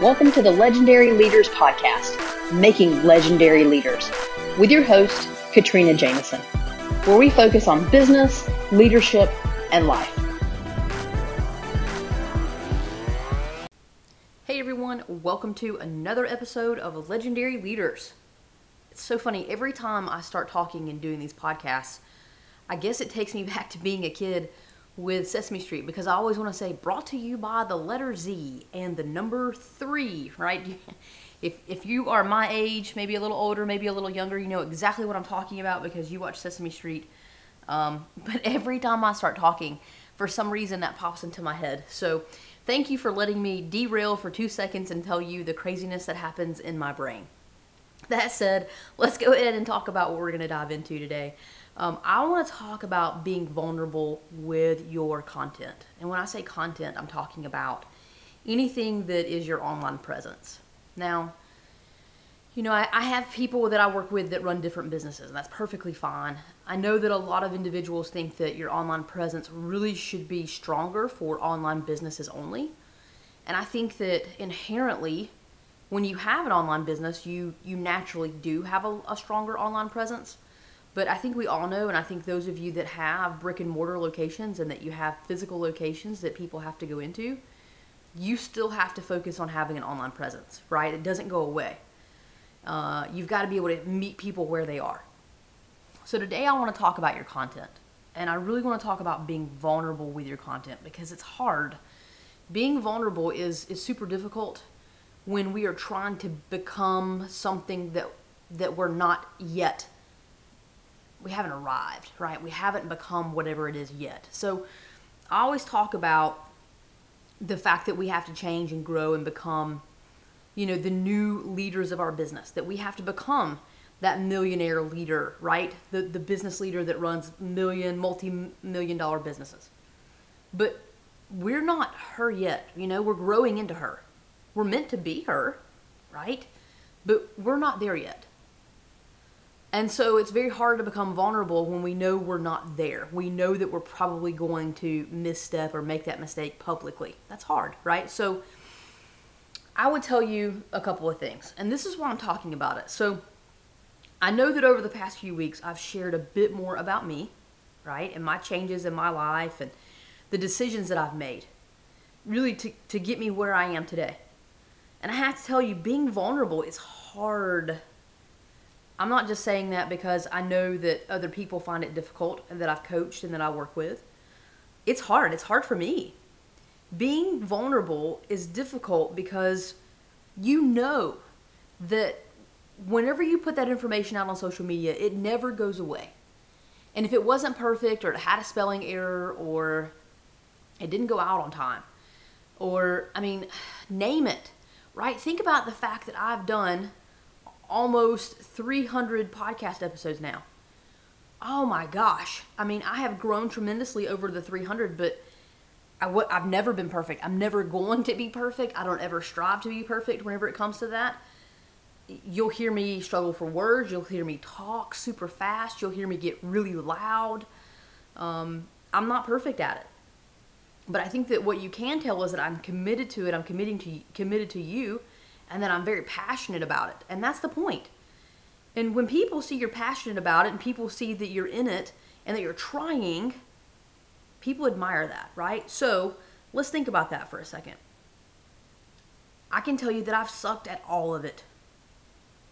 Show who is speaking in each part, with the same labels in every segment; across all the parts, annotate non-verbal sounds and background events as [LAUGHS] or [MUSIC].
Speaker 1: Welcome to the Legendary Leaders Podcast, Making Legendary Leaders, with your host, Katrina Jameson, where we focus on business, leadership, and life. Hey everyone, welcome to another episode of Legendary Leaders. It's so funny, every time I start talking and doing these podcasts, I guess it takes me [LAUGHS] back to being a kid with Sesame Street because I always want to say brought to you by the letter Z and the number three, right? [LAUGHS] If, if you are my age, maybe a little older, maybe a little younger, you know exactly what I'm talking about because you watch Sesame Street. Um, [LAUGHS] but every time I start talking, for some reason that pops into my head. So thank you for letting me derail for two seconds and tell you the craziness that happens in my brain. That said, let's go ahead and talk about what we're going to dive into today. Um, I want to talk about being vulnerable with your content. And when I say content, I'm talking about anything that is your online presence. Now, you know, I, I, have people that I work with that run different businesses, and that's perfectly fine. I know that a lot of individuals think that your online presence really should be stronger for online businesses only. And I think that inherently, when you have an online business, you, you naturally do have a, a stronger online presence. But I think we all know, and I think those of you that have brick and mortar locations and that you have physical locations that people have to go into, you still have to focus on having an online presence, right? It doesn't go away. Uh, you've got to be able to meet people where they are. So today I want to talk about your content. And I really want to talk about being vulnerable with your content because it's hard. Being vulnerable is, is super difficult when we are trying to become something that that we're not yet we haven't arrived, right? We haven't become whatever it is yet. So I always talk about the fact that we have to change and grow and become, you know, the new leaders of our business, that we have to become that millionaire leader, right? The, the business leader that runs million, multi million dollar businesses. But we're not her yet, you know, we're growing into her. We're meant to be her, right? But we're not there yet. And so it's very hard to become vulnerable when we know we're not there. We know that we're probably going to misstep or make that mistake publicly. That's hard, right? So I would tell you a couple of things. And this is why I'm talking about it. So I know that over the past few weeks I've shared a bit more about me, right? And my changes in my life and the decisions that I've made really to, to get me where I am today. And I have to tell you, being vulnerable is hard I'm not just saying that because I know that other people find it difficult and that I've coached and that I work with. It's hard. It's hard for me. Being vulnerable is difficult because you know that whenever you put that information out on social media, it never goes away. And if it wasn't perfect or it had a spelling error or it didn't go out on time or, I mean, [SIGHS] name it, right? Think about the fact that I've done almost 300 podcast episodes now. Oh my gosh. I mean, I have grown tremendously over the 300, but I w- I've never been perfect. I'm never going to be perfect. I don't ever strive to be perfect whenever it comes to that. You'll hear me struggle for words. You'll hear me talk super fast. You'll hear me get really loud. Um, I'm not perfect at it. But I think that what you can tell is that I'm committed to it. I'm committing to committed to you and that I'm very passionate about it. And that's the point. And when people see you're passionate about it and people see that you're in it and that you're trying, people admire that, right? So let's think about that for a second. I can tell you that I've sucked at all of it.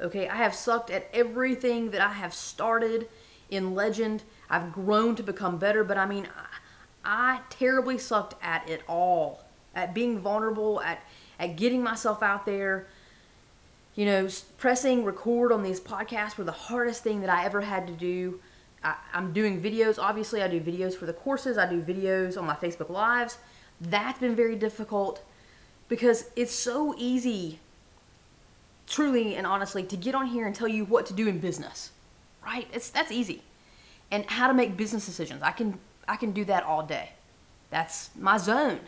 Speaker 1: Okay, I have sucked at everything that I have started in Legend. I've grown to become better, but I mean, I, I terribly sucked at it all. At being vulnerable, at at getting myself out there. You know, pressing record on these podcasts were the hardest thing that I ever had to do. I, am doing videos. Obviously, I do videos for the courses. I do videos on my Facebook Lives. That's been very difficult because it's so easy, truly and honestly, to get on here and tell you what to do in business, right? It's that's easy, and how to make business decisions. I can I can do that all day. That's my zone.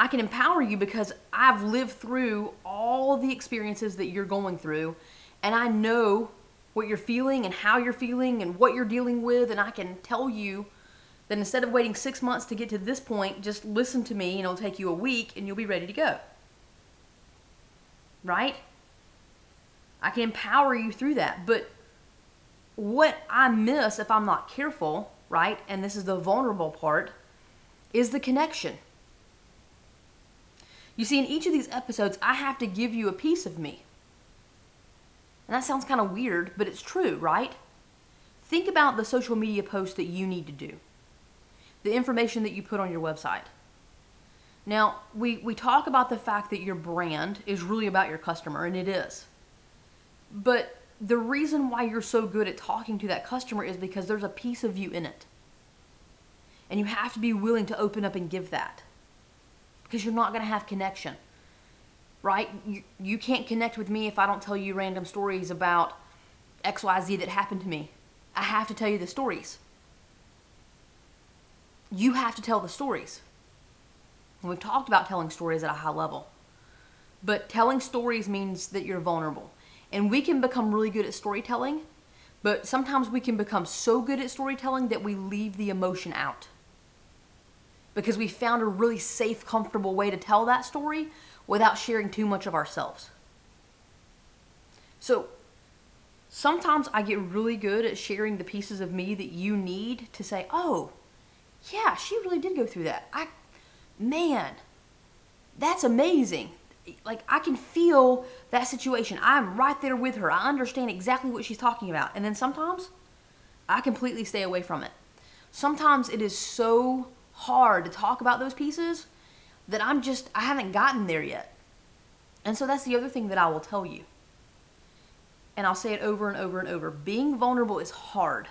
Speaker 1: I can empower you because I've lived through all the experiences that you're going through and I know what you're feeling and how you're feeling and what you're dealing with and I can tell you that instead of waiting 6 months to get to this point, just listen to me and it'll take you a week and you'll be ready to go. right? I can empower you through that. But what I miss if I'm not careful, right? And this is the vulnerable part, is the connection. You see, in each of these episodes, I have to give you a piece of me. And that sounds kind of weird, but it's true, right? Think about the social media posts that you need to do, the information that you put on your website. Now, we, we talk about the fact that your brand is really about your customer, and it is. But the reason why you're so good at talking to that customer is because there's a piece of you in it. And you have to be willing to open up and give that because you're not going to have connection. Right? You, you can't connect with me if I don't tell you random stories about XYZ that happened to me. I have to tell you the stories. You have to tell the stories. And we've talked about telling stories at a high level. But telling stories means that you're vulnerable. And we can become really good at storytelling, but sometimes we can become so good at storytelling that we leave the emotion out because we found a really safe, comfortable way to tell that story without sharing too much of ourselves. So sometimes I get really good at sharing the pieces of me that you need to say, oh, yeah, she really did go through that. I, man, that's amazing. Like, I can feel that situation. I'm right there with her. I understand exactly what she's talking about. And then sometimes I completely stay away from it. Sometimes it is so hard to talk about those pieces that I'm just, I haven't gotten there yet. And so that's the other thing that I will tell you. And I'll say it over and over and over. Being vulnerable is hard.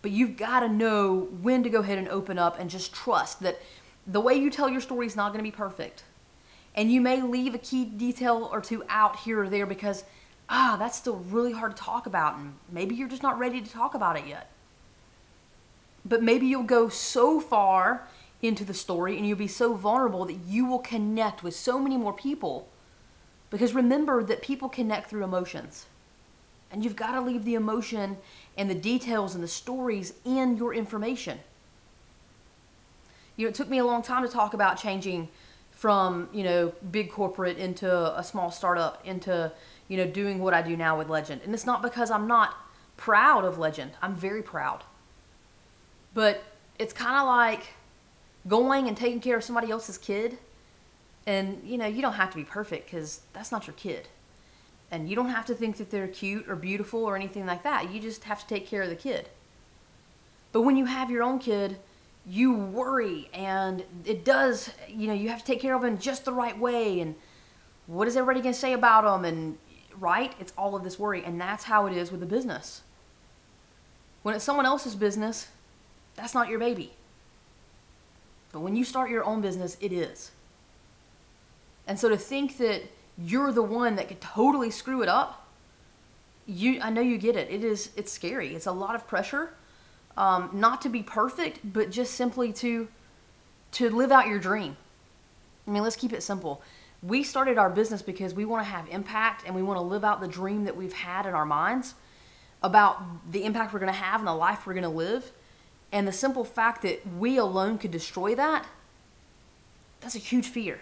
Speaker 1: But you've got to know when to go ahead and open up and just trust that the way you tell your story is not going to be perfect. And you may leave a key detail or two out here or there because, ah, that's still really hard to talk about. And maybe you're just not ready to talk about it yet. But maybe you'll go so far into the story and you'll be so vulnerable that you will connect with so many more people. Because remember that people connect through emotions. And you've got to leave the emotion and the details and the stories in your information. You know, it took me a long time to talk about changing from, you know, big corporate into a small startup into, you know, doing what I do now with Legend. And it's not because I'm not proud of Legend. I'm very proud. But it's kind of like going and taking care of somebody else's kid. And, you know, you don't have to be perfect because that's not your kid. And you don't have to think that they're cute or beautiful or anything like that. You just have to take care of the kid. But when you have your own kid, you worry and it does, you know, you have to take care of them just the right way. And what is everybody going to say about them? And, right? It's all of this worry. And that's how it is with a business. When it's someone else's business, that's not your baby. But when you start your own business, it is. And so to think that you're the one that could totally screw it up, you I know you get it. It is it's scary. It's a lot of pressure. Um, not to be perfect, but just simply to to live out your dream. I mean, let's keep it simple. We started our business because we want to have impact and we want to live out the dream that we've had in our minds about the impact we're going to have and the life we're going to live. And the simple fact that we alone could destroy that, that's a huge fear.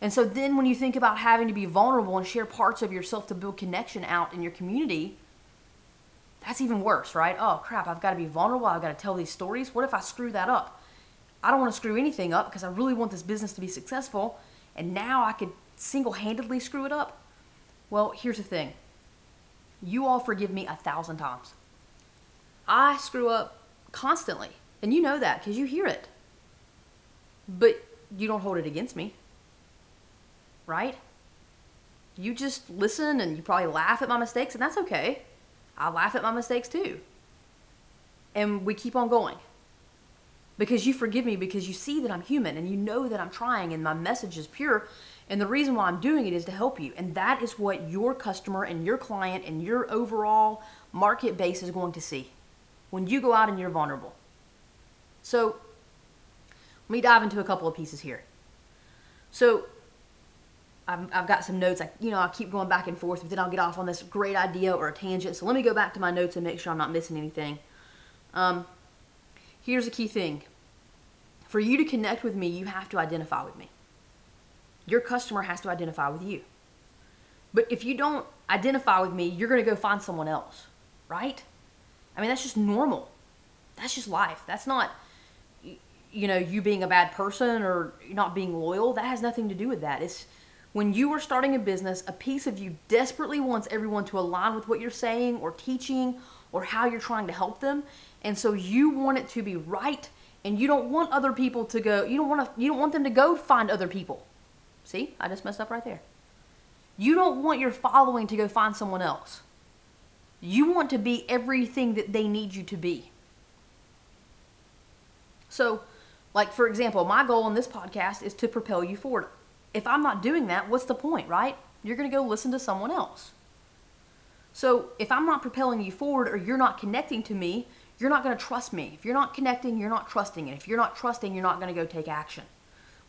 Speaker 1: And so then when you think about having to be vulnerable and share parts of yourself to build connection out in your community, that's even worse, right? Oh crap, I've got to be vulnerable. I've got to tell these stories. What if I screw that up? I don't want to screw anything up because I really want this business to be successful. And now I could single handedly screw it up. Well, here's the thing you all forgive me a thousand times. I screw up constantly. And you know that because you hear it. But you don't hold it against me. Right? You just listen and you probably laugh at my mistakes, and that's okay. I laugh at my mistakes too. And we keep on going. Because you forgive me because you see that I'm human and you know that I'm trying and my message is pure. And the reason why I'm doing it is to help you. And that is what your customer and your client and your overall market base is going to see when you go out and you're vulnerable. So, let me dive into a couple of pieces here. So, I've, I've got some notes. I, you know, I keep going back and forth, but then I'll get off on this great idea or a tangent. So let me go back to my notes and make sure I'm not missing anything. Um, here's a key thing. For you to connect with me, you have to identify with me. your customer has to identify with you. But if you don't identify with me, you're going to go find someone else, right? I mean, that's just normal. That's just life. That's not, you know, you being a bad person or not being loyal. That has nothing to do with that. It's when you are starting a business, a piece of you desperately wants everyone to align with what you're saying or teaching or how you're trying to help them. And so you want it to be right and you don't want other people to go you don't want to you don't want them to go find other people. See? I just messed up right there. You don't want your following to go find someone else. You want to be everything that they need you to be. So, like for example, my goal in this podcast is to propel you forward. If I'm not doing that, what's the point, right? You're going to go listen to someone else. So, if I'm not propelling you forward or you're not connecting to me, you're not going to trust me. If you're not connecting, you're not trusting. And if you're not trusting, you're not going to go take action.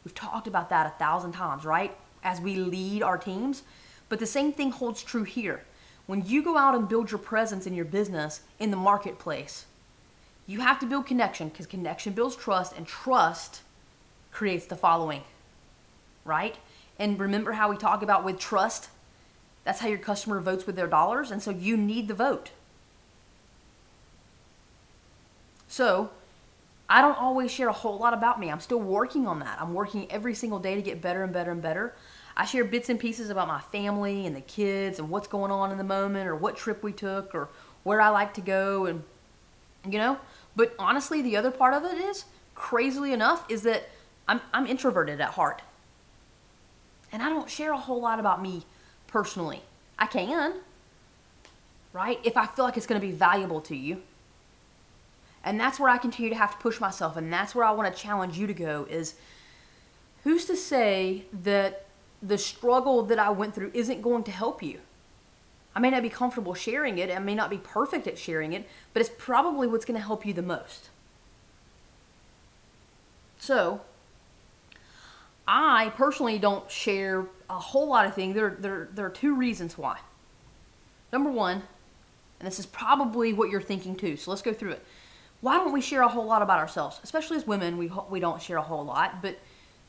Speaker 1: We've talked about that a thousand times, right? As we lead our teams. But the same thing holds true here. When you go out and build your presence in your business in the marketplace, you have to build connection because connection builds trust and trust creates the following, right? And remember how we talk about with trust? That's how your customer votes with their dollars. And so you need the vote. So I don't always share a whole lot about me. I'm still working on that. I'm working every single day to get better and better and better. I share bits and pieces about my family and the kids and what's going on in the moment or what trip we took or where I like to go and you know, but honestly the other part of it is crazily enough is that I'm I'm introverted at heart. And I don't share a whole lot about me personally. I can. Right? If I feel like it's going to be valuable to you. And that's where I continue to have to push myself and that's where I want to challenge you to go is who's to say that the struggle that I went through isn't going to help you. I may not be comfortable sharing it, I may not be perfect at sharing it, but it's probably what's going to help you the most. So, I personally don't share a whole lot of things. There, there, there are two reasons why. Number one, and this is probably what you're thinking too, so let's go through it. Why don't we share a whole lot about ourselves? Especially as women, we, we don't share a whole lot, but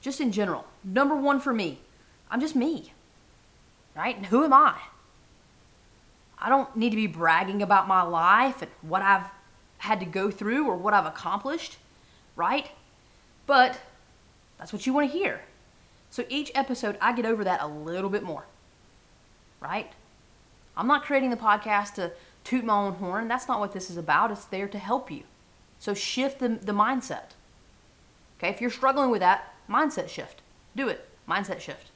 Speaker 1: just in general. Number one for me, I'm just me. Right? And who am I? I don't need to be bragging about my life and what I've had to go through or what I've accomplished, right? But that's what you want to hear. So each episode, I get over that a little bit more, right? I'm not creating the podcast to toot my own horn. That's not what this is about. It's there to help you. So shift the, the mindset. Okay, if you're struggling with that, mindset shift. Do it. Mindset shift.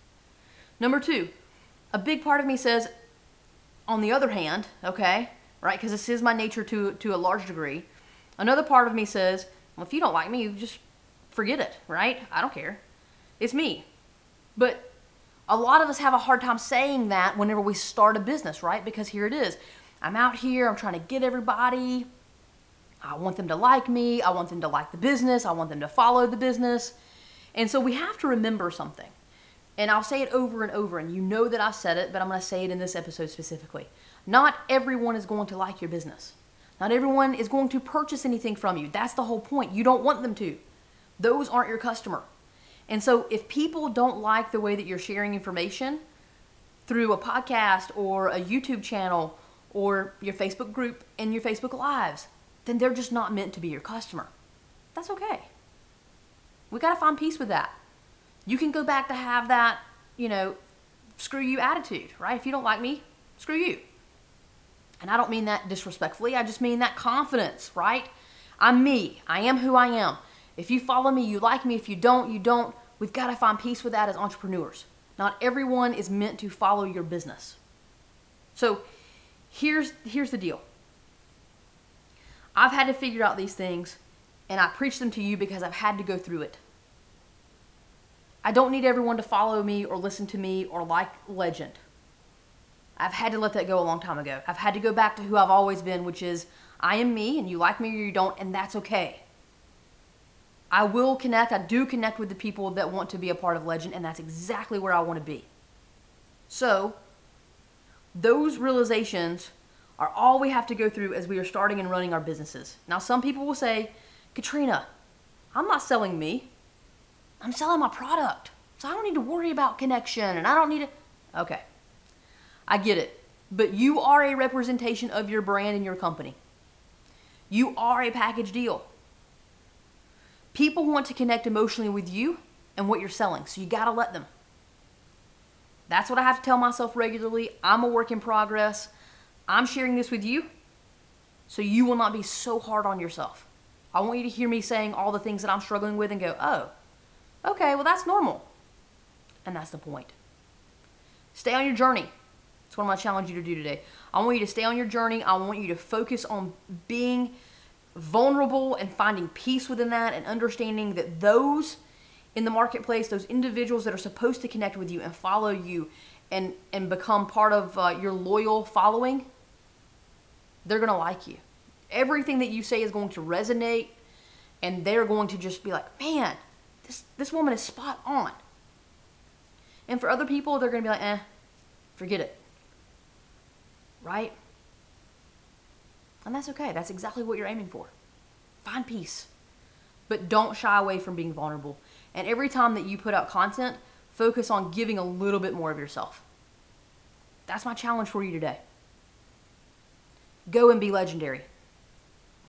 Speaker 1: Number two, a big part of me says, on the other hand, okay, right, because this is my nature to, to a large degree, another part of me says, well, if you don't like me, you just forget it, right? I don't care. It's me. But a lot of us have a hard time saying that whenever we start a business, right? Because here it is. I'm out here, I'm trying to get everybody. I want them to like me. I want them to like the business. I want them to follow the business. And so we have to remember something. And I'll say it over and over, and you know that I said it, but I'm going to say it in this episode specifically. Not everyone is going to like your business. Not everyone is going to purchase anything from you. That's the whole point. You don't want them to. Those aren't your customer. And so if people don't like the way that you're sharing information through a podcast or a YouTube channel or your Facebook group and your Facebook Lives, then they're just not meant to be your customer. That's okay. We got to find peace with that you can go back to have that, you know, screw you attitude, right? If you don't like me, screw you. And I don't mean that disrespectfully, I just mean that confidence, right? I'm me. I am who I am. If you follow me, you like me. If you don't, you don't. We've got to find peace with that as entrepreneurs. Not everyone is meant to follow your business. So here's, here's the deal I've had to figure out these things, and I preach them to you because I've had to go through it. I don't need everyone to follow me or listen to me or like legend. I've had to let that go a long time ago. I've had to go back to who I've always been, which is I am me and you like me or you don't, and that's okay. I will connect, I do connect with the people that want to be a part of Legend, and that's exactly where I want to be. So, those realizations are all we have to go through as we are starting and running our businesses. Now, some people will say, Katrina, I'm not selling me. I'm selling my product. So I don't need to worry about connection and I don't need to. Okay. I get it. But you are a representation of your brand and your company. You are a package deal. People want to connect emotionally with you and what you're selling, so you got to let them. That's what I have to tell myself regularly. I'm a work in progress. I'm sharing this with you so you will not be so hard on yourself. I want you to hear me saying all the things that I'm struggling with and go, oh, okay, well, that's normal. And that's the point. Stay on your journey. That's what I'm going to challenge you to do today. I want you to stay on your journey. I want you to focus on being vulnerable and finding peace within that and understanding that those in the marketplace, those individuals that are supposed to connect with you and follow you and, and become part of uh, your loyal following, they're going to like you. Everything that you say is going to resonate and they're going to just be like, man, this, this woman is spot on. And for other people, they're going to be like, eh, forget it right? And that's okay. That's exactly what you're aiming for. Find peace. But don't shy away from being vulnerable. And every time that you put out content, focus on giving a little bit more of yourself. That's my challenge for you today. Go and be legendary.